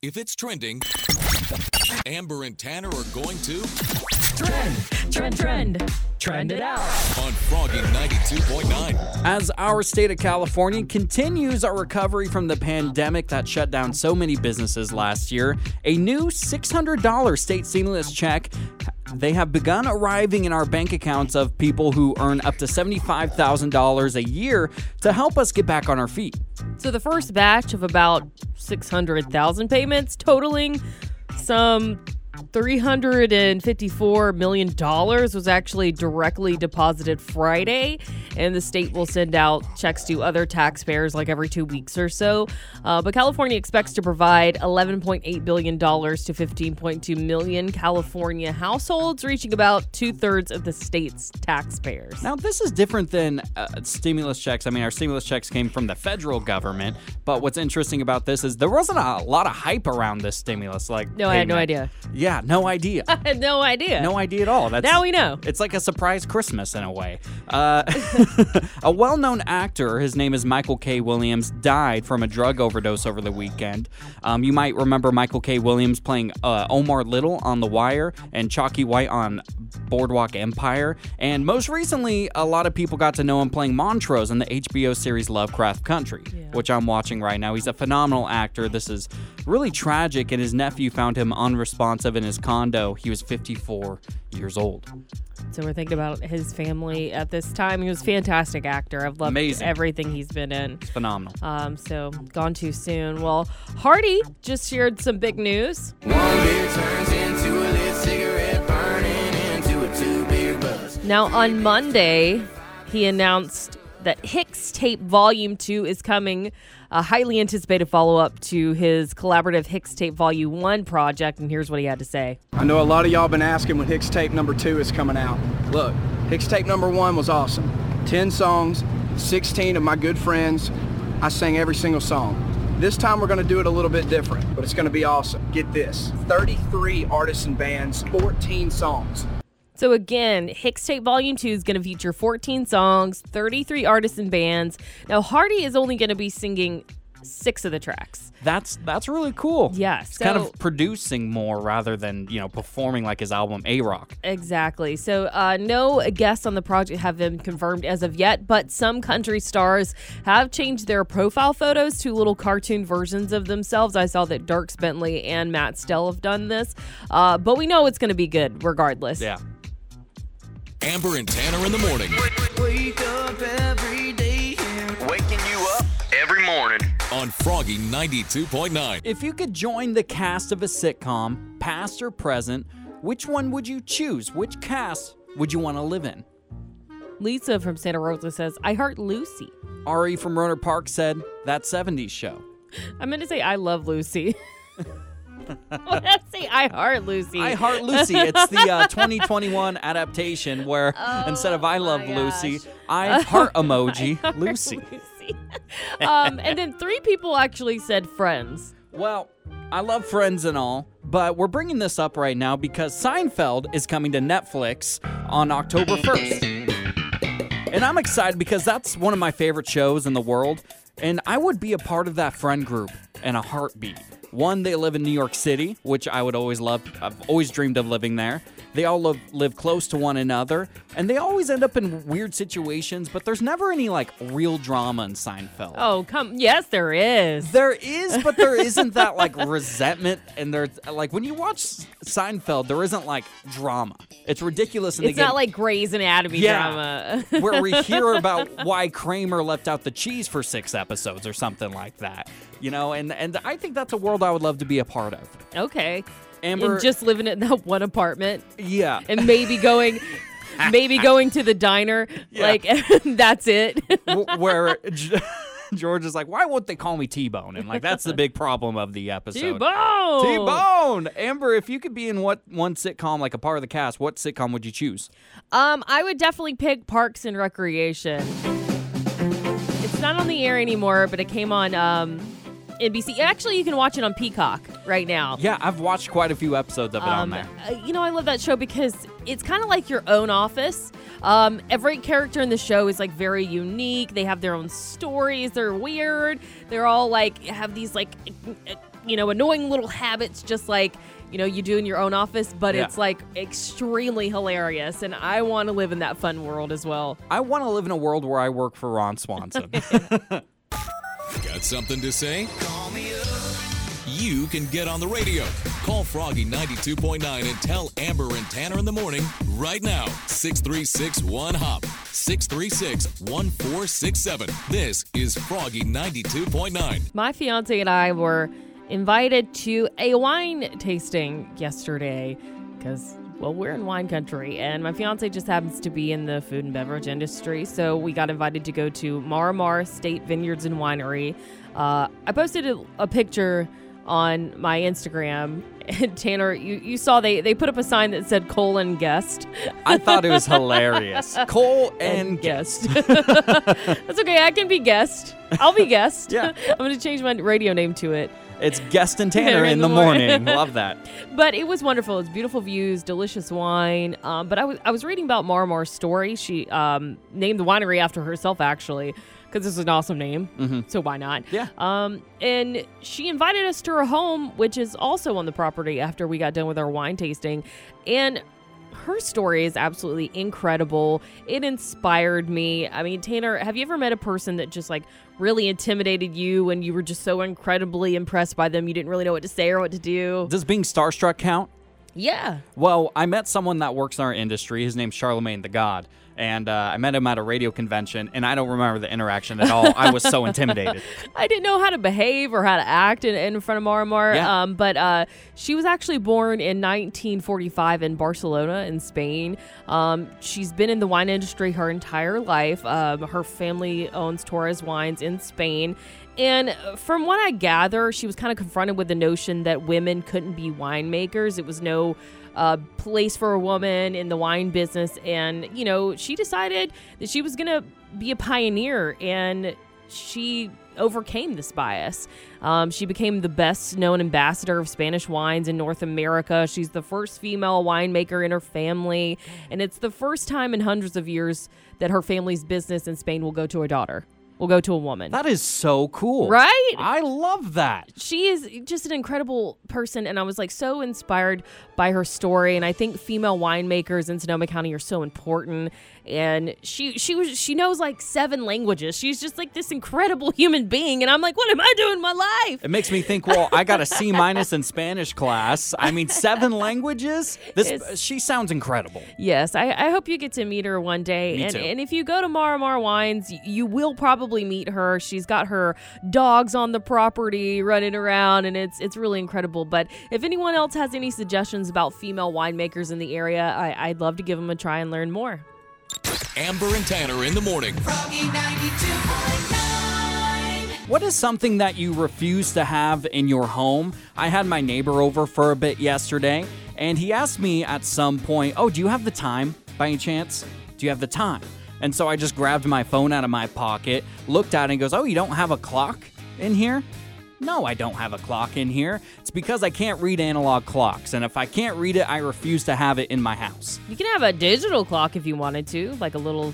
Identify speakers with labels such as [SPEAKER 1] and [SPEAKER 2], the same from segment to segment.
[SPEAKER 1] If it's trending, Amber and Tanner are going to
[SPEAKER 2] Trend, trend, trend. Trend it out.
[SPEAKER 1] on Froggy 92.9.
[SPEAKER 3] As our state of California continues our recovery from the pandemic that shut down so many businesses last year, a new $600 state stimulus check they have begun arriving in our bank accounts of people who earn up to $75,000 a year to help us get back on our feet.
[SPEAKER 2] So the first batch of about 600,000 payments totaling some 354 million dollars was actually directly deposited Friday, and the state will send out checks to other taxpayers like every two weeks or so. Uh, but California expects to provide 11.8 billion dollars to 15.2 million California households, reaching about two thirds of the state's taxpayers.
[SPEAKER 3] Now, this is different than uh, stimulus checks. I mean, our stimulus checks came from the federal government, but what's interesting about this is there wasn't a lot of hype around this stimulus. Like,
[SPEAKER 2] No, I had no idea.
[SPEAKER 3] Yeah, no idea.
[SPEAKER 2] I had no idea.
[SPEAKER 3] No idea at all. That's,
[SPEAKER 2] Now we know.
[SPEAKER 3] It's like a surprise Christmas in a way. Uh, a well known actor, his name is Michael K. Williams, died from a drug overdose over the weekend. Um, you might remember Michael K. Williams playing uh, Omar Little on The Wire and Chalky White on Boardwalk Empire. And most recently, a lot of people got to know him playing Montrose in the HBO series Lovecraft Country, which I'm watching right now. He's a phenomenal actor. This is really tragic, and his nephew found him unresponsive in his condo. He was 54 years old.
[SPEAKER 2] So we're thinking about his family at this time. He was a fantastic actor. I've loved
[SPEAKER 3] Amazing.
[SPEAKER 2] everything he's been in.
[SPEAKER 3] It's phenomenal.
[SPEAKER 2] Um, so gone too soon. Well, Hardy just shared some big news.
[SPEAKER 4] One beer turns into a lit cigarette, burning into a two beer buzz.
[SPEAKER 2] Now on Monday, he announced that Hicks Tape Volume Two is coming. A highly anticipated follow-up to his collaborative Hicks Tape Volume One project, and here's what he had to say.
[SPEAKER 5] I know a lot of y'all been asking when Hicks Tape number two is coming out. Look, Hicks Tape number one was awesome. 10 songs, 16 of my good friends. I sang every single song. This time we're gonna do it a little bit different, but it's gonna be awesome. Get this 33 artists and bands, 14 songs.
[SPEAKER 2] So again, Hicks Tape Volume 2 is going to feature 14 songs, 33 artists and bands. Now Hardy is only going to be singing 6 of the tracks.
[SPEAKER 3] That's that's really cool.
[SPEAKER 2] Yeah,
[SPEAKER 3] It's kind of producing more rather than, you know, performing like his album A Rock.
[SPEAKER 2] Exactly. So uh, no guests on the project have been confirmed as of yet, but some country stars have changed their profile photos to little cartoon versions of themselves. I saw that Dierks Bentley and Matt Stell have done this, uh, but we know it's going to be good regardless.
[SPEAKER 3] Yeah.
[SPEAKER 1] Amber and Tanner in the morning
[SPEAKER 4] Wake up every day and waking you up every morning.
[SPEAKER 1] on Froggy 92.9.
[SPEAKER 3] If you could join the cast of a sitcom, past or present, which one would you choose? Which cast would you want to live in?
[SPEAKER 2] Lisa from Santa Rosa says, "I heart Lucy."
[SPEAKER 3] Ari from Rohnert Park said that 70s show.
[SPEAKER 2] I'm going to say I love Lucy. What did I say? I heart Lucy.
[SPEAKER 3] I Heart Lucy. It's the uh, 2021 adaptation where instead of I Love
[SPEAKER 2] Oh
[SPEAKER 3] Lucy,
[SPEAKER 2] gosh.
[SPEAKER 3] I heart emoji Lucy.
[SPEAKER 2] Lucy. um, and then three people actually said friends.
[SPEAKER 3] Well, I love Friends and all, but we're bringing this up right now because Seinfeld is coming to Netflix on October 1st. And I'm excited because that's one of my favorite shows in the world, and I would be a part of that friend group in a heartbeat. One, they live in New York City, which I would always love. I've always dreamed of living there. They all live, live close to one another, and they always end up in weird situations, but there's never any like real drama in Seinfeld.
[SPEAKER 2] Oh, come. Yes, there is.
[SPEAKER 3] There is, but there isn't that like resentment, and there's like when you watch Seinfeld, there isn't like drama. It's ridiculous, and
[SPEAKER 2] It's not
[SPEAKER 3] get,
[SPEAKER 2] like Grey's Anatomy
[SPEAKER 3] Yeah.
[SPEAKER 2] drama.
[SPEAKER 3] where we hear about why Kramer left out the cheese for six episodes or something like that. You know, and and I think that's a world I would love to be a part of.
[SPEAKER 2] okay.
[SPEAKER 3] Amber,
[SPEAKER 2] and just living in that one apartment
[SPEAKER 3] yeah,
[SPEAKER 2] and maybe going. Maybe going to the diner,
[SPEAKER 3] Yeah.
[SPEAKER 2] like that's it.
[SPEAKER 3] where George is like, why won't they call me T-Bone? And like that's the big problem of the episode.
[SPEAKER 2] T-bone.
[SPEAKER 3] T-Bone. Amber, if you could be in what one sitcom, like a part of the cast, what sitcom would you choose?
[SPEAKER 2] Um, I would definitely pick Parks and Recreation. It's not on the air anymore, but it came on um, NBC. Actually, you can watch it on Peacock right now.
[SPEAKER 3] Yeah, I've watched quite a few episodes of it on
[SPEAKER 2] Um,
[SPEAKER 3] there.
[SPEAKER 2] uh, you know, I love that show because it's kind of like your own office. Um, every character in the show is like very unique. They have their own stories. They're weird. They're all like have these like you know, annoying little habits just like, you know, you do in your own office, but
[SPEAKER 3] Yeah.
[SPEAKER 2] it's like extremely hilarious. And I want to live in that fun world as well.
[SPEAKER 3] I want to live in a world where I work for Ron Swanson.
[SPEAKER 1] Got something to say? Call me up. You can get on the radio. Call Froggy 92.9 and tell Amber and Tanner in the morning right now. 636 1 Hop. 636 1467. This is Froggy 92.9.
[SPEAKER 2] My fiance and I were invited to a wine tasting yesterday because, well, we're in wine country, and my fiance just happens to be in the food and beverage industry. So we got invited to go to Marimar Estate Vineyards and Winery. Uh, I posted a, a picture on my Instagram. And Tanner, you, you saw they, they put up a sign that said colon guest.
[SPEAKER 3] I thought it was hilarious. Cole and
[SPEAKER 2] guest. That's okay. I can be guest. I'll be guest.
[SPEAKER 3] Yeah.
[SPEAKER 2] I'm going to change my radio name to it.
[SPEAKER 3] It's Guest and Tanner in the morning. Love that.
[SPEAKER 2] But it was wonderful. It's beautiful views, delicious wine. Um, but I was I was reading about Marimar's story. She um, named the winery after herself, actually, because this is an awesome name. So why not?
[SPEAKER 3] Yeah.
[SPEAKER 2] Um, and she invited us to her home, which is also on the property after we got done with our wine tasting, and. Her story is absolutely incredible. It inspired me. I mean, Tanner, have you ever met a person that just like really intimidated you and you were just so incredibly impressed by them you didn't really know what to say or what to do?
[SPEAKER 3] Does being starstruck count?
[SPEAKER 2] Yeah.
[SPEAKER 3] Well, I met someone that works in our industry. His name's Charlemagne the God. And uh, I met him at a radio convention, and I don't remember the interaction at all. I was so intimidated.
[SPEAKER 2] I didn't know how to behave or how to act in, in front of Marimar.
[SPEAKER 3] Yeah.
[SPEAKER 2] Um, but uh, she was actually born in 1945 in Barcelona, in Spain. Um, she's been in the wine industry her entire life. Um, her family owns Torres Wines in Spain. And from what I gather, she was kind of confronted with the notion that women couldn't be winemakers. It was no uh, place for a woman in the wine business. And, you know, she decided that she was going to be a pioneer and she overcame this bias. Um, she became the best known ambassador of Spanish wines in North America. She's the first female winemaker in her family. And it's the first time in hundreds of years that her family's business in Spain will go to a daughter, will go to a woman.
[SPEAKER 3] That is so cool.
[SPEAKER 2] Right?
[SPEAKER 3] I love that.
[SPEAKER 2] she is just an incredible person and i was like so inspired by her story and i think female winemakers in sonoma county are so important and she she was she knows like seven languages she's just like this incredible human being and i'm like what am i doing in my life
[SPEAKER 3] It makes me think, well, I got a C minus in Spanish class. I mean, seven languages? This
[SPEAKER 2] It's-
[SPEAKER 3] she sounds incredible.
[SPEAKER 2] Yes, I, I hope you get to meet her one day.
[SPEAKER 3] Me
[SPEAKER 2] and,
[SPEAKER 3] too.
[SPEAKER 2] and if you go to Marimar Wines, you will probably meet her. She's got her dogs on the property running around, and it's it's really incredible. But if anyone else has any suggestions about female winemakers in the area, I, I'd love to give them a try and learn more.
[SPEAKER 1] Amber and Tanner in the morning.
[SPEAKER 3] What is something that you refuse to have in your home? I had my neighbor over for a bit yesterday, and he asked me at some point, Oh, do you have the time by any chance? Do you have the time? And so I just grabbed my phone out of my pocket, looked at it, and goes, Oh, you don't have a clock in here? No, I don't have a clock in here. It's because I can't read analog clocks, and if I can't read it, I refuse to have it in my house.
[SPEAKER 2] You can have a digital clock if you wanted to, like a little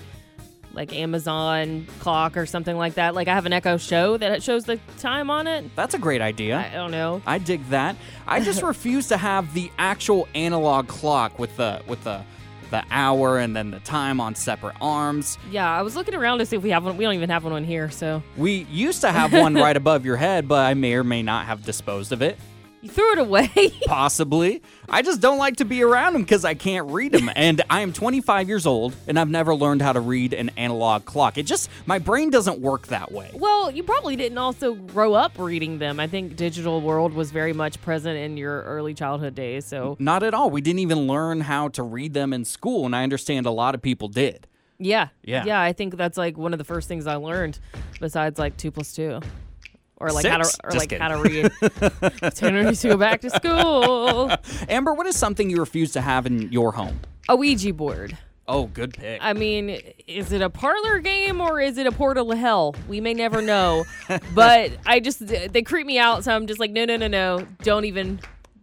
[SPEAKER 2] like Amazon clock or something like that. Like I have an Echo Show that shows the time on it.
[SPEAKER 3] That's a great idea.
[SPEAKER 2] I don't know.
[SPEAKER 3] I dig that. I just refuse to have the actual analog clock with the with the the hour and then the time on separate arms.
[SPEAKER 2] Yeah, I was looking around to see if we have one. We don't even have one on here, so
[SPEAKER 3] We used to have one right above your head, but I may or may not have disposed of it.
[SPEAKER 2] You threw it away.
[SPEAKER 3] Possibly. I just don't like to be around them because I can't read them. And I am 25 years old and I've never learned how to read an analog clock. It just, my brain doesn't work that way.
[SPEAKER 2] well, you probably didn't also grow up reading them. I think digital world was very much present in your early childhood days. So
[SPEAKER 3] Not at all. We didn't even learn how to read them in school. And I understand a lot of people did.
[SPEAKER 2] yeah,
[SPEAKER 3] Yeah.
[SPEAKER 2] yeah. I think that's like one of the first things I learned, besides like two plus two, or like how to
[SPEAKER 3] Six?
[SPEAKER 2] or
[SPEAKER 3] Just
[SPEAKER 2] like how to read. Tanner needs to go back to school.
[SPEAKER 3] Amber, what is something you refuse to have in your home?
[SPEAKER 2] A Ouija board.
[SPEAKER 3] Oh, good pick.
[SPEAKER 2] I mean, is it a parlor game or is it a portal to hell? We may never know. but I just they creep me out, so I'm just like, no, no, no, no, don't even,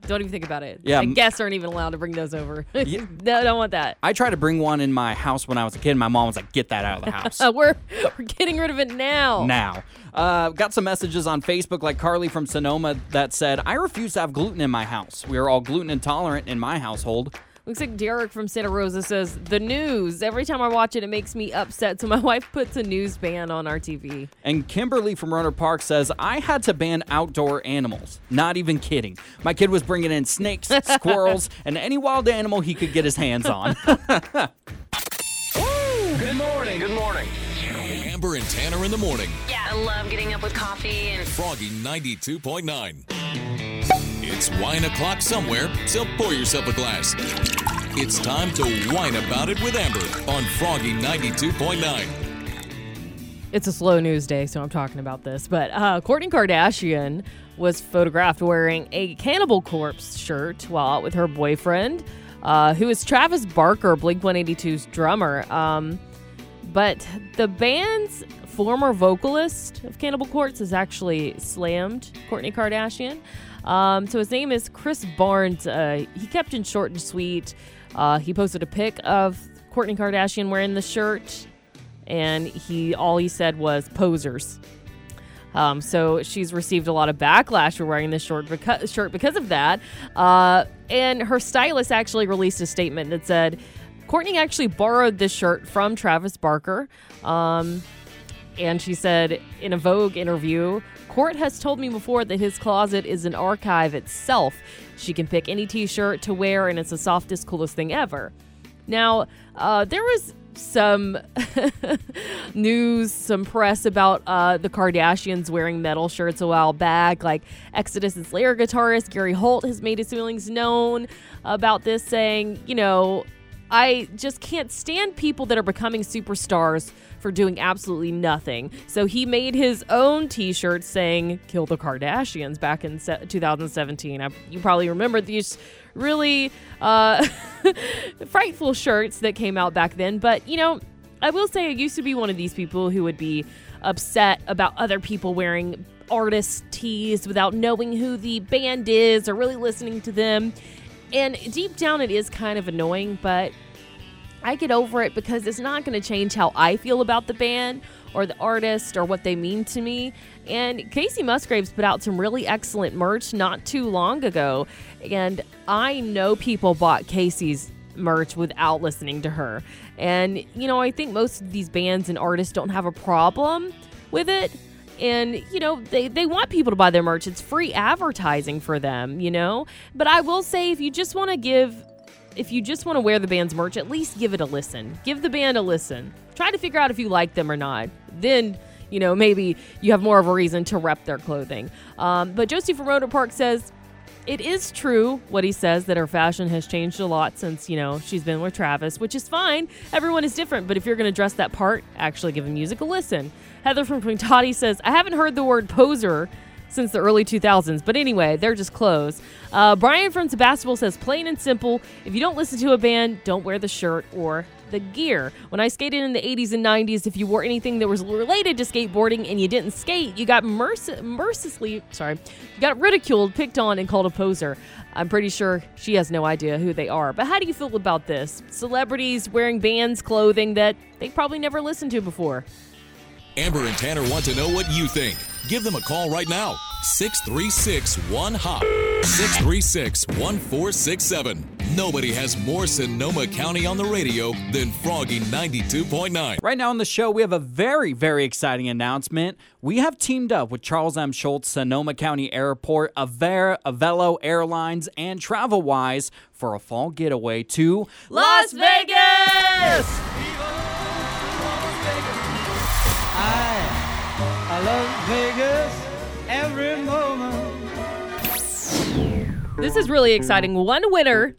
[SPEAKER 2] Don't even think about it.
[SPEAKER 3] Yeah,
[SPEAKER 2] And guests aren't even allowed to bring those over. no, I don't want that.
[SPEAKER 3] I tried to bring one in my house when I was a kid. My mom was like, "Get that out of the house."
[SPEAKER 2] We're we're getting rid of it now.
[SPEAKER 3] now. Uh, got some messages on Facebook, like Carly from Sonoma, that said, I refuse to have gluten in my house. We are all gluten intolerant in my household.
[SPEAKER 2] Looks like Derek from Santa Rosa says the news. Every time I watch it, it makes me upset. So my wife puts a news ban on our TV.
[SPEAKER 3] And Kimberly from Rohnert Park says, I had to ban outdoor animals. Not even kidding. My kid was bringing in snakes, squirrels, and any wild animal he could get his hands on.
[SPEAKER 6] Good morning. Good morning.
[SPEAKER 1] Amber and Tanner in the morning.
[SPEAKER 7] Yeah, I love getting up with coffee and
[SPEAKER 1] Froggy 92.9. It's wine o'clock somewhere, so pour yourself a glass. It's time to whine about it with Amber on Froggy 92.9.
[SPEAKER 2] It's a slow news day, so I'm talking about this. But uh, Kourtney Kardashian was photographed wearing a Cannibal Corpse shirt while out with her boyfriend, uh, who is Travis Barker, Blink 182's drummer. Um, but the band's former vocalist of Cannibal Corpse has actually slammed Kourtney Kardashian. Um, so his name is Chris Barnes. Uh, he kept it short and sweet. Uh, he posted a pic of Kourtney Kardashian wearing the shirt, and he all he said was posers. Um, so she's received a lot of backlash for wearing this short beca- shirt because of that. Uh, and her stylist actually released a statement that said Kourtney actually borrowed this shirt from Travis Barker. Um, and she said in a Vogue interview, Court has told me before that his closet is an archive itself. She can pick any t shirt to wear, and it's the softest, coolest thing ever. Now, uh, there was some news, some press about uh, the Kardashians wearing metal shirts a while back. Like Exodus and Slayer guitarist Gary Holt has made his feelings known about this, saying, you know, I just can't stand people that are becoming superstars for doing absolutely nothing. So he made his own t shirt saying, Kill the Kardashians back in 2017. I, you probably remember these really uh, frightful shirts that came out back then. But, you know, I will say I used to be one of these people who would be upset about other people wearing artist tees without knowing who the band is or really listening to them. And deep down, it is kind of annoying, but I get over it because it's not going to change how I feel about the band or the artist or what they mean to me. And Kacey Musgraves put out some really excellent merch not too long ago. And I know people bought Kacey's merch without listening to her. And, you know, I think most of these bands and artists don't have a problem with it and you know they, they want people to buy their merch. It's free advertising for them you know? But i will say if you just want to give if you just want to wear the band's merch at least give it a listen. Give the band a listen. Try to figure out if you like them or not. Then you know maybe you have more of a reason to rep their clothing. Um, but josie from Rohnert Park says it is true what he says that her fashion has changed a lot since you know she's been with Travis, which is fine. Everyone is different, but if you're going to dress that part, actually give the music a listen. Heather from Cotati says, "I haven't heard the word poser." Since the early 2000s. But anyway, they're just clothes. Uh, Brian from Sebastopol says, plain and simple, if you don't listen to a band, don't wear the shirt or the gear. When I skated in the 80s and 90s, if you wore anything that was related to skateboarding and you didn't skate, you got merc- mercilessly, sorry, you got ridiculed, picked on, and called a poser. I'm pretty sure she has no idea who they are. But how do you feel about this? Celebrities wearing bands' clothing that they probably never listened to before.
[SPEAKER 1] Amber and Tanner want to know what you think. Give them a call right now. 636 1 HOP. 636 1467. Nobody has more Sonoma County on the radio than Froggy 92.9.
[SPEAKER 3] Right now on the show, we have a very, very exciting announcement. We have teamed up with Charles M. Schulz, Sonoma County Airport, Avera, Avelo Airlines, and TravelWise for a fall getaway to
[SPEAKER 2] Las Vegas!
[SPEAKER 8] I love Vegas every moment.
[SPEAKER 2] This is really exciting. One winner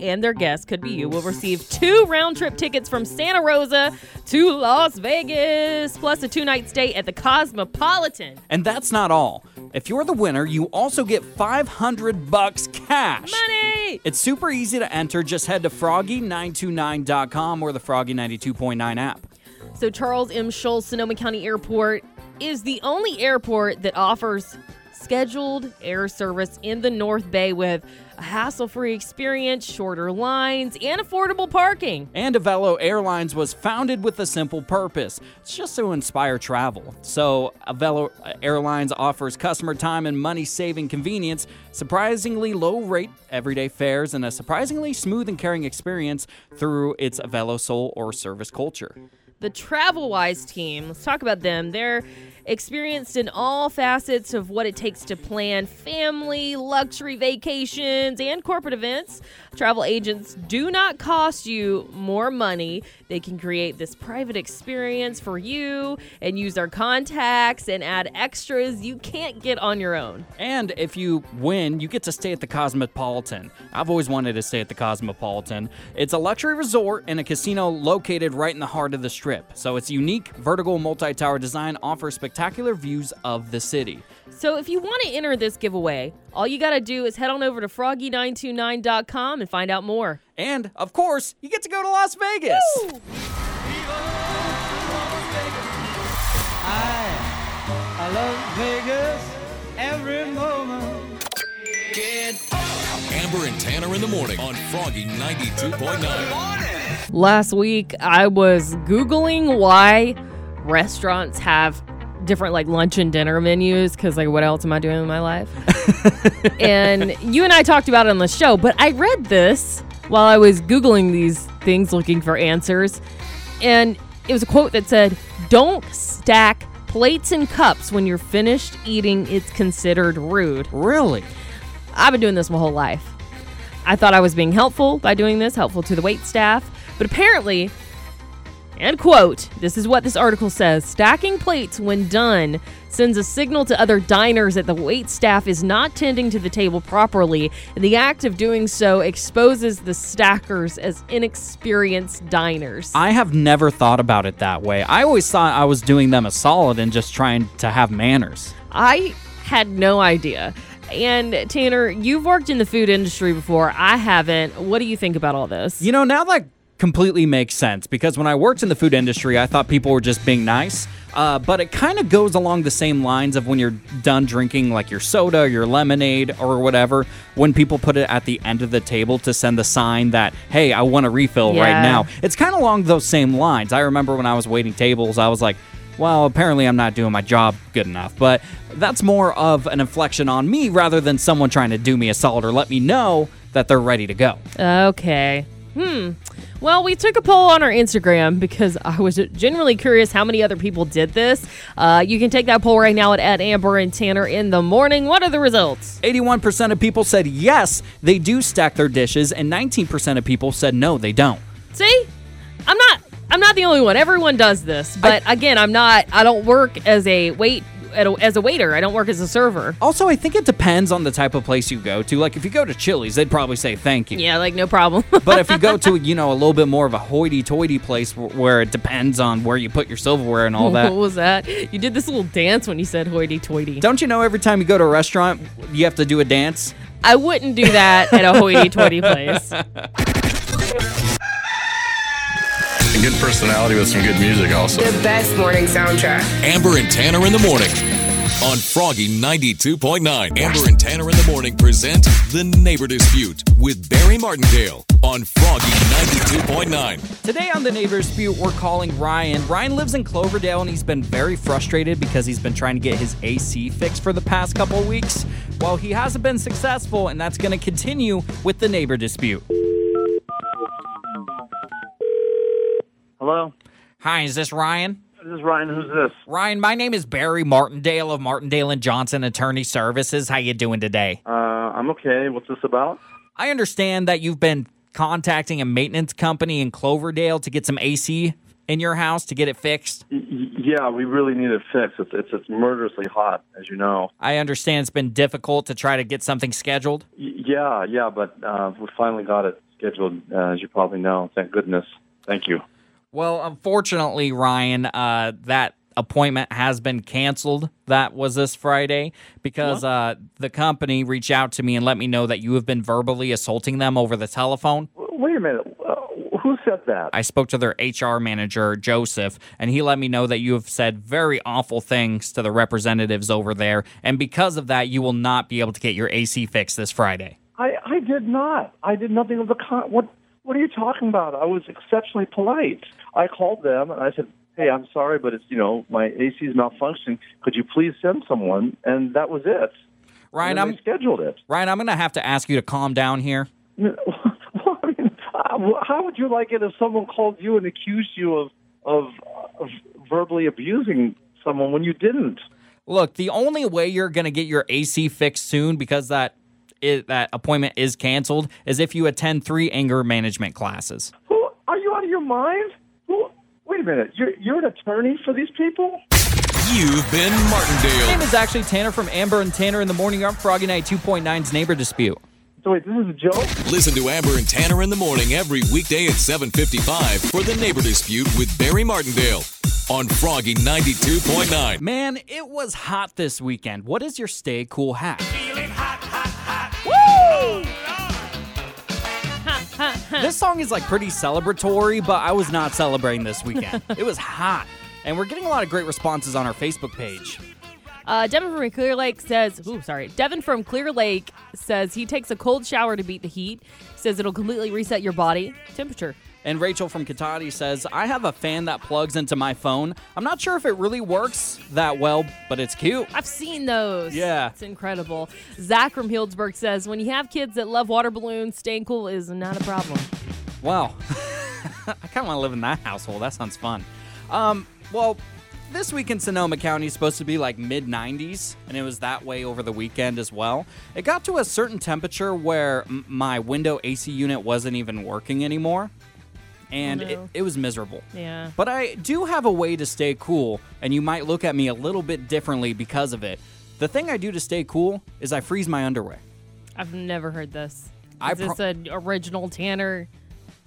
[SPEAKER 2] and their guest could be you will receive two round trip tickets from Santa Rosa to Las Vegas, plus a two night stay at the Cosmopolitan.
[SPEAKER 3] And that's not all. If you're the winner, you also get 500 bucks cash.
[SPEAKER 2] Money!
[SPEAKER 3] It's super easy to enter. Just head to froggy929.com or the Froggy 92.9 app.
[SPEAKER 2] So, Charles M. Schulz, Sonoma County Airport, is the only airport that offers scheduled air service in the North Bay with a hassle free experience, shorter lines, and affordable parking.
[SPEAKER 3] And Airlines was founded with a simple purpose. It's just to inspire travel. So, Avelo Airlines offers customer time and money saving convenience, surprisingly low rate everyday fares, and a surprisingly smooth and caring experience through its Avelo soul or service culture.
[SPEAKER 2] The TravelWise team, let's talk about them. They're experienced in all facets of what it takes to plan family, luxury vacations, and corporate events. Travel agents do not cost you more money. They can create this private experience for you and use their contacts and add extras you can't get on your own.
[SPEAKER 3] And if you win, you get to stay at the Cosmopolitan. I've always wanted to stay at the Cosmopolitan. It's a luxury resort and a casino located right in the heart of the strip. So its unique vertical multi tower design offers spectacular views of the city.
[SPEAKER 2] So if you want to enter this giveaway, all you got to do is head on over to froggy929.com and find out more.
[SPEAKER 3] And, of course, you get to go to Las Vegas.
[SPEAKER 8] I, I love Vegas every moment.
[SPEAKER 1] Amber and Tanner in the morning on Froggy 92.9.
[SPEAKER 2] Last week, I was Googling why restaurants have different like lunch and dinner menus because like what else am I doing in my life? and you and I talked about it on the show, but I read this while I was Googling these things looking for answers. And it was a quote that said, Don't stack plates and cups when you're finished eating, it's considered rude.
[SPEAKER 3] Really?
[SPEAKER 2] I've been doing this my whole life. I thought I was being helpful by doing this, helpful to the wait staff, but apparently, and quote, this is what this article says stacking plates when done sends a signal to other diners that the wait staff is not tending to the table properly, and the act of doing so exposes the stackers as inexperienced diners.
[SPEAKER 3] I have never thought about it that way. I always thought I was doing them a solid and just trying to have manners.
[SPEAKER 2] I had no idea. And Tanner, you've worked in the food industry before. I haven't. What do you think about all this?
[SPEAKER 3] You know, now that completely makes sense because when I worked in the food industry, I thought people were just being nice. Uh, but it kind of goes along the same lines of when you're done drinking, like your soda, your lemonade, or whatever, when people put it at the end of the table to send the sign that, hey, I want a refill right now. It's kind of along those same lines. I remember when I was waiting tables, I was like, well, apparently I'm not doing my job good enough. But that's more of an inflection on me rather than someone trying to do me a solid or let me know that they're ready to go.
[SPEAKER 2] Okay. Hmm. Well, we took a poll on our Instagram because I was genuinely curious how many other people did this. Uh, you can take that poll right now at, at Amber and Tanner in the morning. What are the results?
[SPEAKER 3] 81% of people said yes, they do stack their dishes, and 19% of people said no, they don't.
[SPEAKER 2] See, I'm not. I'm not the only one. Everyone does this, but again, I'm not. I don't work as a wait a- as a waiter. I don't work as a server.
[SPEAKER 3] Also, I think it depends on the type of place you go to. Like, if you go to Chili's, they'd probably say thank you.
[SPEAKER 2] Yeah, like no problem.
[SPEAKER 3] But if you go to, you know, a little bit more of a hoity-toity place wh- where it depends on where you put your silverware and all that.
[SPEAKER 2] what was that? You did this little dance when you said hoity-toity.
[SPEAKER 3] Don't you know every time you go to a restaurant, you have to do a dance?
[SPEAKER 2] I wouldn't do that at a hoity-toity place.
[SPEAKER 6] A good personality with some good music also.
[SPEAKER 9] The best morning soundtrack.
[SPEAKER 1] Amber and Tanner in the morning on Froggy 92.9. Amber and Tanner in the morning present The Neighbor Dispute with Barry Martindale on Froggy 92.9.
[SPEAKER 3] Today on the Neighbor Dispute, we're calling Ryan. Ryan lives in Cloverdale and he's been very frustrated because he's been trying to get his AC fixed for the past couple of weeks. Well, he hasn't been successful, and that's going to continue with the Neighbor Dispute.
[SPEAKER 10] Hello,
[SPEAKER 3] Hi, is this Ryan?
[SPEAKER 10] this is Ryan. Who's this?
[SPEAKER 3] Ryan, my name is Barry Martindale of Martindale and Johnson Attorney Services. How you doing today?
[SPEAKER 10] Uh, I'm okay. What's this about?
[SPEAKER 3] I understand that you've been contacting a maintenance company in Cloverdale to get some AC in your house to get it fixed.
[SPEAKER 10] Yeah, we really need it fixed. It's, it's it's murderously hot, as you know.
[SPEAKER 3] I understand it's been difficult to try to get something scheduled.
[SPEAKER 10] Yeah, yeah, but uh, we finally got it scheduled, uh, as you probably know. Thank goodness. Thank you.
[SPEAKER 3] Well, unfortunately, Ryan, uh, that appointment has been canceled. That was this Friday because uh, the company reached out to me and let me know that you have been verbally assaulting them over the telephone.
[SPEAKER 10] Wait a minute. Uh, who said that?
[SPEAKER 3] I spoke to their HR manager, Joseph, and he let me know that you have said very awful things to the representatives over there. And because of that, you will not be able to get your AC fixed this Friday.
[SPEAKER 10] I, I did not. I did nothing of the kind. What What are you talking about? I was exceptionally polite. I called them and I said, "Hey, I'm sorry, but it's you know my AC is malfunctioning. Could you please send someone?" And that was it.
[SPEAKER 3] Ryan, I'm
[SPEAKER 10] scheduled it.
[SPEAKER 3] Ryan, I'm going to have to ask you to calm down here.
[SPEAKER 10] Well, I mean, uh, how would you like it if someone called you and accused you of of, of verbally abusing someone when you didn't?
[SPEAKER 3] Look, the only way you're going to get your AC fixed soon because that i that appointment is canceled is if you attend three anger management classes.
[SPEAKER 10] Who are you out of your mind? Who? Wait a minute. You're you're an attorney for these people?
[SPEAKER 1] You've been
[SPEAKER 3] My
[SPEAKER 1] Martindale.
[SPEAKER 3] name is actually Tanner from Amber and Tanner in the Morning on Froggy Night 2.9's Neighbor Dispute.
[SPEAKER 10] So wait, this is a joke?
[SPEAKER 1] Listen to Amber and Tanner in the morning every weekday at 7:55 for the Neighbor Dispute with Barry Martindale on Froggy 92.9.
[SPEAKER 3] Man, it was hot this weekend. What is your stay cool hat? This song is like pretty celebratory, but I was not celebrating this weekend. it was hot. And we're getting a lot of great responses on our Facebook page.
[SPEAKER 2] Uh, Devin from Clear Lake says, ooh, sorry. Devin from Clear Lake says he takes a cold shower to beat the heat. Says it'll completely reset your body temperature.
[SPEAKER 3] And Rachel from Cotati says, I have a fan that plugs into my phone. I'm not sure if it really works that well, but it's cute.
[SPEAKER 2] I've seen those.
[SPEAKER 3] Yeah.
[SPEAKER 2] It's incredible. Zach from Healdsburg says, when you have kids that love water balloons, staying cool is not a problem.
[SPEAKER 3] Wow. I kind of want to live in that household. That sounds fun. Um, well, this week in Sonoma County is supposed to be like mid 90s, and it was that way over the weekend as well. It got to a certain temperature where m- my window AC unit wasn't even working anymore, and
[SPEAKER 2] Oh,
[SPEAKER 3] it, it was miserable.
[SPEAKER 2] Yeah.
[SPEAKER 3] But I do have a way to stay cool, and you might look at me a little bit differently because of it. The thing I do to stay cool is I freeze my underwear.
[SPEAKER 2] I've never heard this.
[SPEAKER 3] I
[SPEAKER 2] Is this an original Tanner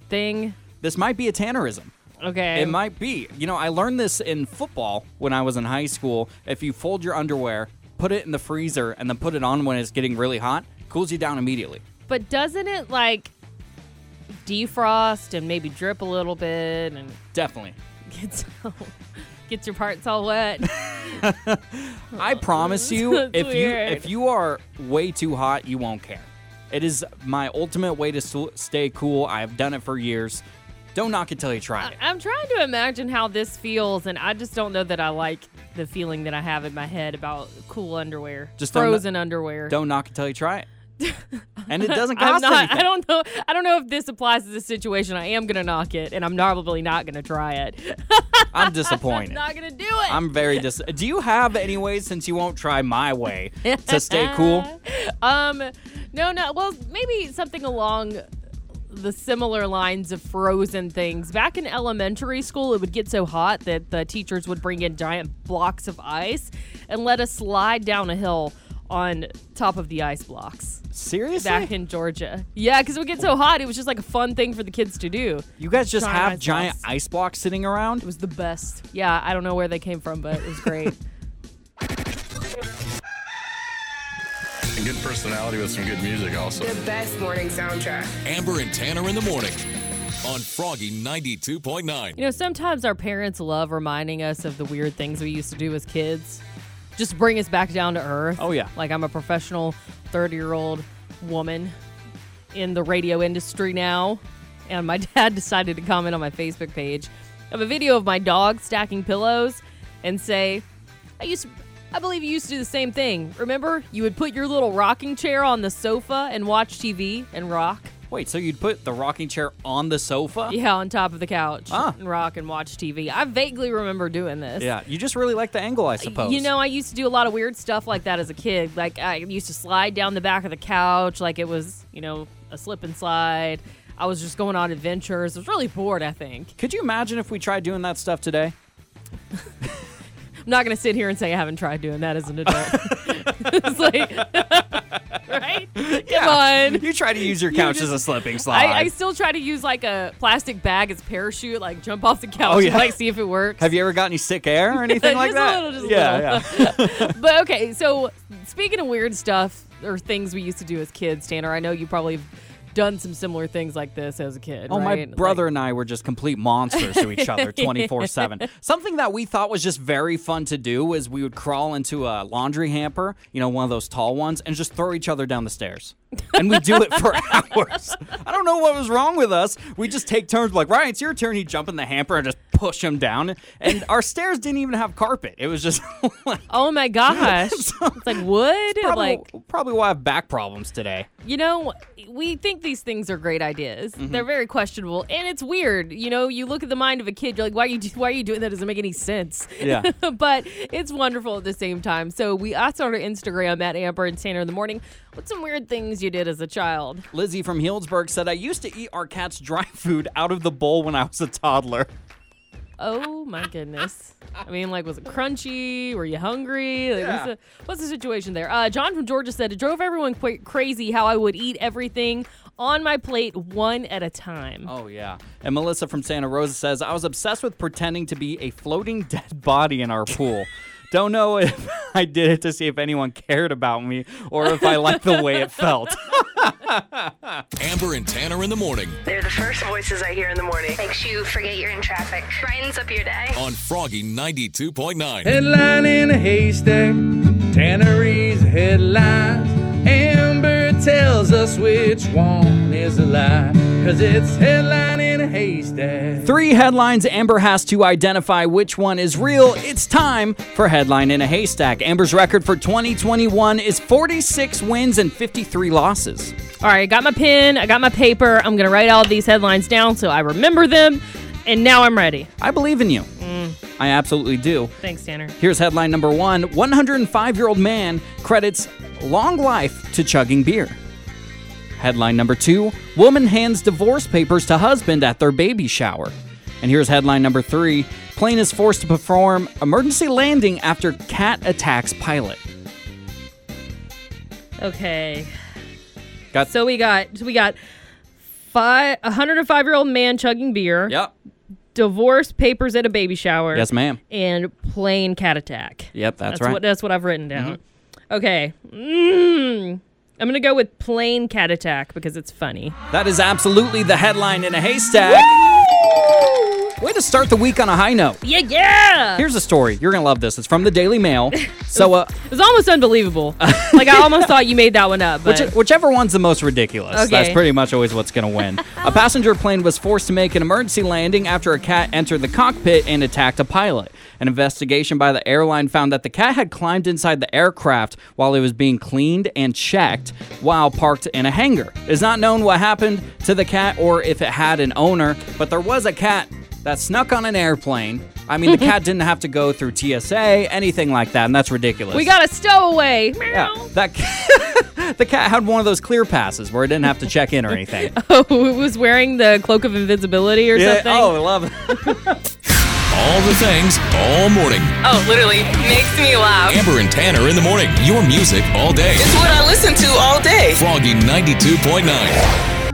[SPEAKER 2] thing?
[SPEAKER 3] This might be a Tannerism.
[SPEAKER 2] Okay.
[SPEAKER 3] It might be. You know, I learned this in football when I was in high school. If you fold your underwear, put it in the freezer, and then put it on when it's getting really hot, cools you down immediately.
[SPEAKER 2] But doesn't it like defrost and maybe drip a little bit and
[SPEAKER 3] Definitely.
[SPEAKER 2] get so, get your parts all wet?
[SPEAKER 3] I oh, promise you,
[SPEAKER 2] That's
[SPEAKER 3] if you
[SPEAKER 2] weird.
[SPEAKER 3] if you are way too hot, you won't care. It is my ultimate way to s- stay cool. I have done it for years. Don't knock it till you try it.
[SPEAKER 2] I'm trying to imagine how this feels, and I just don't know that I like the feeling that I have in my head about cool underwear,
[SPEAKER 3] Just don't-
[SPEAKER 2] frozen underwear.
[SPEAKER 3] Don't knock it till you try it. and it doesn't
[SPEAKER 2] I'm
[SPEAKER 3] cost
[SPEAKER 2] not.
[SPEAKER 3] anything.
[SPEAKER 2] I don't know. I don't know if this applies to this situation. I am gonna knock it, and I'm probably not gonna try it.
[SPEAKER 3] I'm disappointed.
[SPEAKER 2] I'm not gonna do it.
[SPEAKER 3] I'm very dis. Do you have any ways since you won't try my way to stay cool?
[SPEAKER 2] Um, no, no. Well, maybe something along the similar lines of frozen things. Back in elementary school, it would get so hot that the teachers would bring in giant blocks of ice and let us slide down a hill on top of the ice blocks.
[SPEAKER 3] Seriously?
[SPEAKER 2] Back in Georgia. Yeah, because it would get so hot, it was just like a fun thing for the kids to do.
[SPEAKER 3] You guys just
[SPEAKER 2] Giant
[SPEAKER 3] have
[SPEAKER 2] ice
[SPEAKER 3] giant
[SPEAKER 2] blocks.
[SPEAKER 3] ice blocks sitting around?
[SPEAKER 2] It was the best. Yeah, I don't know where they came from, but it was great.
[SPEAKER 6] And good personality with some good music also.
[SPEAKER 9] The best morning soundtrack.
[SPEAKER 1] Amber and Tanner in the morning on Froggy 92.9.
[SPEAKER 2] You know, sometimes our parents love reminding us of the weird things we used to do as kids. Just bring us back down to earth.
[SPEAKER 3] Oh, yeah.
[SPEAKER 2] Like I'm a professional 30 year old woman in the radio industry now. And my dad decided to comment on my Facebook page of a video of my dog stacking pillows and say, I used to, I believe you used to do the same thing. Remember? You would put your little rocking chair on the sofa and watch TV and rock.
[SPEAKER 3] Wait, so you'd put the rocking chair on the sofa?
[SPEAKER 2] Yeah, on top of the couch
[SPEAKER 3] Ah.
[SPEAKER 2] and rock and watch TV. I vaguely remember doing this.
[SPEAKER 3] Yeah, you just really like the angle, I suppose.
[SPEAKER 2] You know, I used to do a lot of weird stuff like that as a kid. Like I used to slide down the back of the couch like it was, you know, a slip and slide. I was just going on adventures. I was really bored, I think.
[SPEAKER 3] Could you imagine if we tried doing that stuff today?
[SPEAKER 2] I'm not going to sit here and say I haven't tried doing that as an adult. it's like, right? Come on.
[SPEAKER 3] You try to use your couch
[SPEAKER 2] just-
[SPEAKER 3] as a slipping slide.
[SPEAKER 2] I, I still try to use like a plastic bag as parachute, like jump off the couch
[SPEAKER 3] Oh,
[SPEAKER 2] and
[SPEAKER 3] yeah.
[SPEAKER 2] like see if it works.
[SPEAKER 3] Have you ever got any sick air or anything like
[SPEAKER 2] a
[SPEAKER 3] that?
[SPEAKER 2] little, a
[SPEAKER 3] yeah, yeah.
[SPEAKER 2] but okay, so speaking of weird stuff or things we used to do as kids, Tanner, I know you probably done some similar things like this as a kid.
[SPEAKER 3] Oh, my
[SPEAKER 2] right? Like-
[SPEAKER 3] brother and I were just complete monsters to each other 24 7. Something that we thought was just very fun to do was we would crawl into a laundry hamper, you know, one of those tall ones, and just throw each other down the stairs. And we do it for hours. I don't know what was wrong with us. We just take turns, like, Ryan, it's your turn. He'd jump in the hamper and just push him down. And our stairs didn't even have carpet. It was just like,
[SPEAKER 2] oh my gosh, it's like wood.
[SPEAKER 3] probably,
[SPEAKER 2] like
[SPEAKER 3] probably why I have back problems today.
[SPEAKER 2] you know, we think these things are great ideas.
[SPEAKER 3] Mm-hmm.
[SPEAKER 2] They're very questionable, and it's weird. You know, you look at the mind of a kid. You're like, why are you do- why are you doing that? Doesn't make any sense.
[SPEAKER 3] Yeah.
[SPEAKER 2] but it's wonderful at the same time. So we asked on our Instagram at Amber and Tanner in the morning, what's some weird things you did as a child?
[SPEAKER 3] Lizzie from Healdsburg said, I used to eat our cat's dry food out of the bowl when I was a toddler.
[SPEAKER 2] Oh my goodness. I mean, like, was it crunchy? Were you hungry? Like, what's, the, what's the situation there? Uh, John from Georgia said it drove everyone qu- crazy how I would eat everything on my plate one at a time.
[SPEAKER 3] Oh, yeah. And Melissa from Santa Rosa says, I was obsessed with pretending to be a floating dead body in our pool. Don't know if I did it to see if anyone cared about me or if I liked the way it felt.
[SPEAKER 1] Amber and Tanner in the morning
[SPEAKER 7] They're the first voices I hear in the morning. Makes you forget you're in traffic. Brightens up your day.
[SPEAKER 1] on Froggy 92.9.
[SPEAKER 8] Headline in a haystack, Tannery's headlines. Amber tells us which one is a lie, cause it's headline in a haystack.
[SPEAKER 3] Three headlines Amber has to identify which one is real. It's time for Headline in a Haystack. Amber's record for 2021 is 46 wins and 53 losses.
[SPEAKER 2] All right, I got my pen, I got my paper. I'm going to write all these headlines down so I remember them. And now I'm ready.
[SPEAKER 3] I believe in you. Mm. I absolutely do.
[SPEAKER 2] Thanks, Tanner.
[SPEAKER 3] Here's headline number one 105 year old man credits long life to chugging beer. Headline number two Woman hands divorce papers to husband at their baby shower. And here's headline number three Plane is forced to perform emergency landing after cat attacks pilot.
[SPEAKER 2] Okay.
[SPEAKER 3] Got
[SPEAKER 2] So we got so we got five, a 105 year old man chugging beer,
[SPEAKER 3] Yep.
[SPEAKER 2] divorce papers at a baby shower,
[SPEAKER 3] Yes, ma'am.
[SPEAKER 2] and plane cat attack.
[SPEAKER 3] Yep, that's,
[SPEAKER 2] That's
[SPEAKER 3] right. Mm-hmm.
[SPEAKER 2] what that's what I've written down. Okay. Mm. I'm gonna go with plane cat attack because it's funny.
[SPEAKER 3] That is absolutely the headline in a haystack. Way to start the week on a high note.
[SPEAKER 2] Yeah, yeah.
[SPEAKER 3] Here's a story. You're going to love this. It's from the Daily Mail. So, uh,
[SPEAKER 2] It was almost unbelievable. like I almost thought you made that one up. But
[SPEAKER 3] Which, whichever one's the most ridiculous.
[SPEAKER 2] okay.
[SPEAKER 3] That's pretty much always what's going to win. a passenger plane was forced to make an emergency landing after a cat entered the cockpit and attacked a pilot. An investigation by the airline found that the cat had climbed inside the aircraft while it was being cleaned and checked while parked in a hangar. It's not known what happened to the cat or if it had an owner, but there was a cat that snuck on an airplane. I mean, the cat didn't have to go through TSA, anything like that, and that's ridiculous.
[SPEAKER 2] we got a stowaway.
[SPEAKER 3] Yeah, that the cat had one of those clear passes where it didn't have to check in or anything.
[SPEAKER 2] Oh, it was wearing the cloak of invisibility or
[SPEAKER 3] yeah,
[SPEAKER 2] something.
[SPEAKER 3] oh, I love it.
[SPEAKER 1] All the things all morning.
[SPEAKER 7] Oh, literally makes me laugh.
[SPEAKER 1] Amber and Tanner in the morning. Your music all day.
[SPEAKER 7] It's what I listen to all day.
[SPEAKER 1] Froggy 92.9.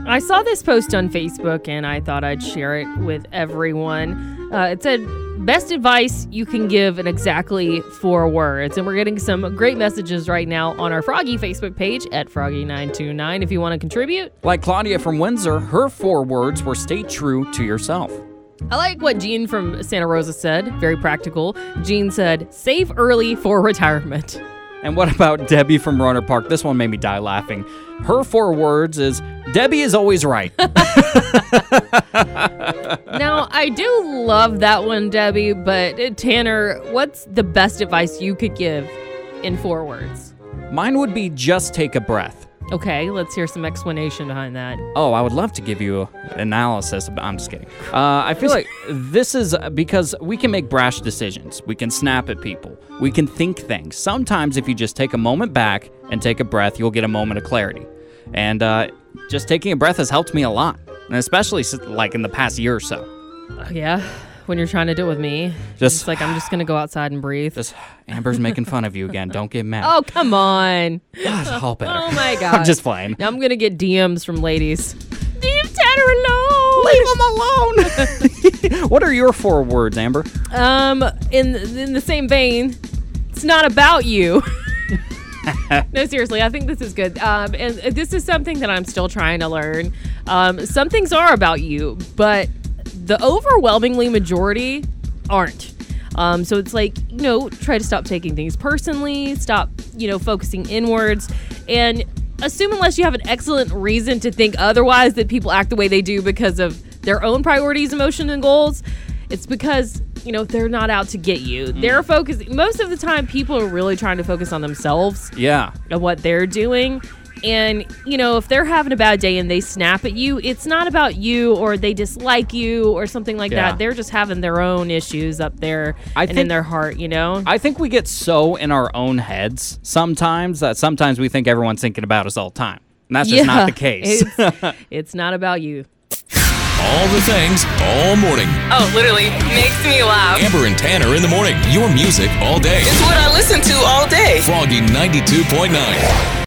[SPEAKER 2] I saw this post on Facebook and I thought I'd share it with everyone. Uh, it said, Best advice you can give in exactly four words. And we're getting some great messages right now on our Froggy Facebook page at Froggy929 if you want to contribute.
[SPEAKER 3] Like Claudia from Windsor, her four words were stay true to yourself.
[SPEAKER 2] I like what Jean from Santa Rosa said, very practical. Jean said, Save early for retirement.
[SPEAKER 3] And what about Debbie from Rohnert Park? This one made me die laughing. Her four words is Debbie is always right.
[SPEAKER 2] now, I do love that one, Debbie, but uh, Tanner, what's the best advice you could give in four words?
[SPEAKER 3] Mine would be just take a breath.
[SPEAKER 2] Okay, let's hear some explanation behind that.
[SPEAKER 3] Oh, I would love to give you an analysis. But I'm just kidding. Uh, I feel like this is because we can make brash decisions. We can snap at people. We can think things. Sometimes, if you just take a moment back and take a breath, you'll get a moment of clarity. And uh, just taking a breath has helped me a lot, and especially like in the past year or so.
[SPEAKER 2] Oh, yeah, when you're trying to do it with me,
[SPEAKER 3] Just-
[SPEAKER 2] it's like I'm just gonna go outside and breathe.
[SPEAKER 3] Just Amber's making fun of you again. Don't get mad.
[SPEAKER 2] oh, come on.
[SPEAKER 3] God, all better.
[SPEAKER 2] Oh my god.
[SPEAKER 3] I'm just playing.
[SPEAKER 2] Now I'm gonna get DMs from ladies. Leave Tanner alone.
[SPEAKER 3] Leave him alone. what are your four words, Amber?
[SPEAKER 2] Um, in in the same vein, it's not about you. no, seriously, I think this is good. Um, and this is something that I'm still trying to learn. Um, some things are about you, but the overwhelmingly majority aren't. Um, so it's like, you know, try to stop taking things personally, stop, you know, focusing inwards, and assume unless you have an excellent reason to think otherwise that people act the way they do because of their own priorities, emotions, and goals. It's because you know they're not out to get you. They're focused. Most of the time, people are really trying to focus on themselves
[SPEAKER 3] Yeah.
[SPEAKER 2] and what they're doing. And, you know, if they're having a bad day and they snap at you, it's not about you or they dislike you or something like
[SPEAKER 3] Yeah.
[SPEAKER 2] that. They're just having their own issues up there
[SPEAKER 3] I
[SPEAKER 2] and in their heart, you know?
[SPEAKER 3] I think we get so in our own heads sometimes that sometimes we think everyone's thinking about us all the time. And that's just not the case.
[SPEAKER 2] It's, it's not about you.
[SPEAKER 1] All the things all morning.
[SPEAKER 9] Oh, literally makes me laugh.
[SPEAKER 1] Amber and Tanner in the morning. Your music all day.
[SPEAKER 9] It's what I listen to all day.
[SPEAKER 1] Froggy 92.9.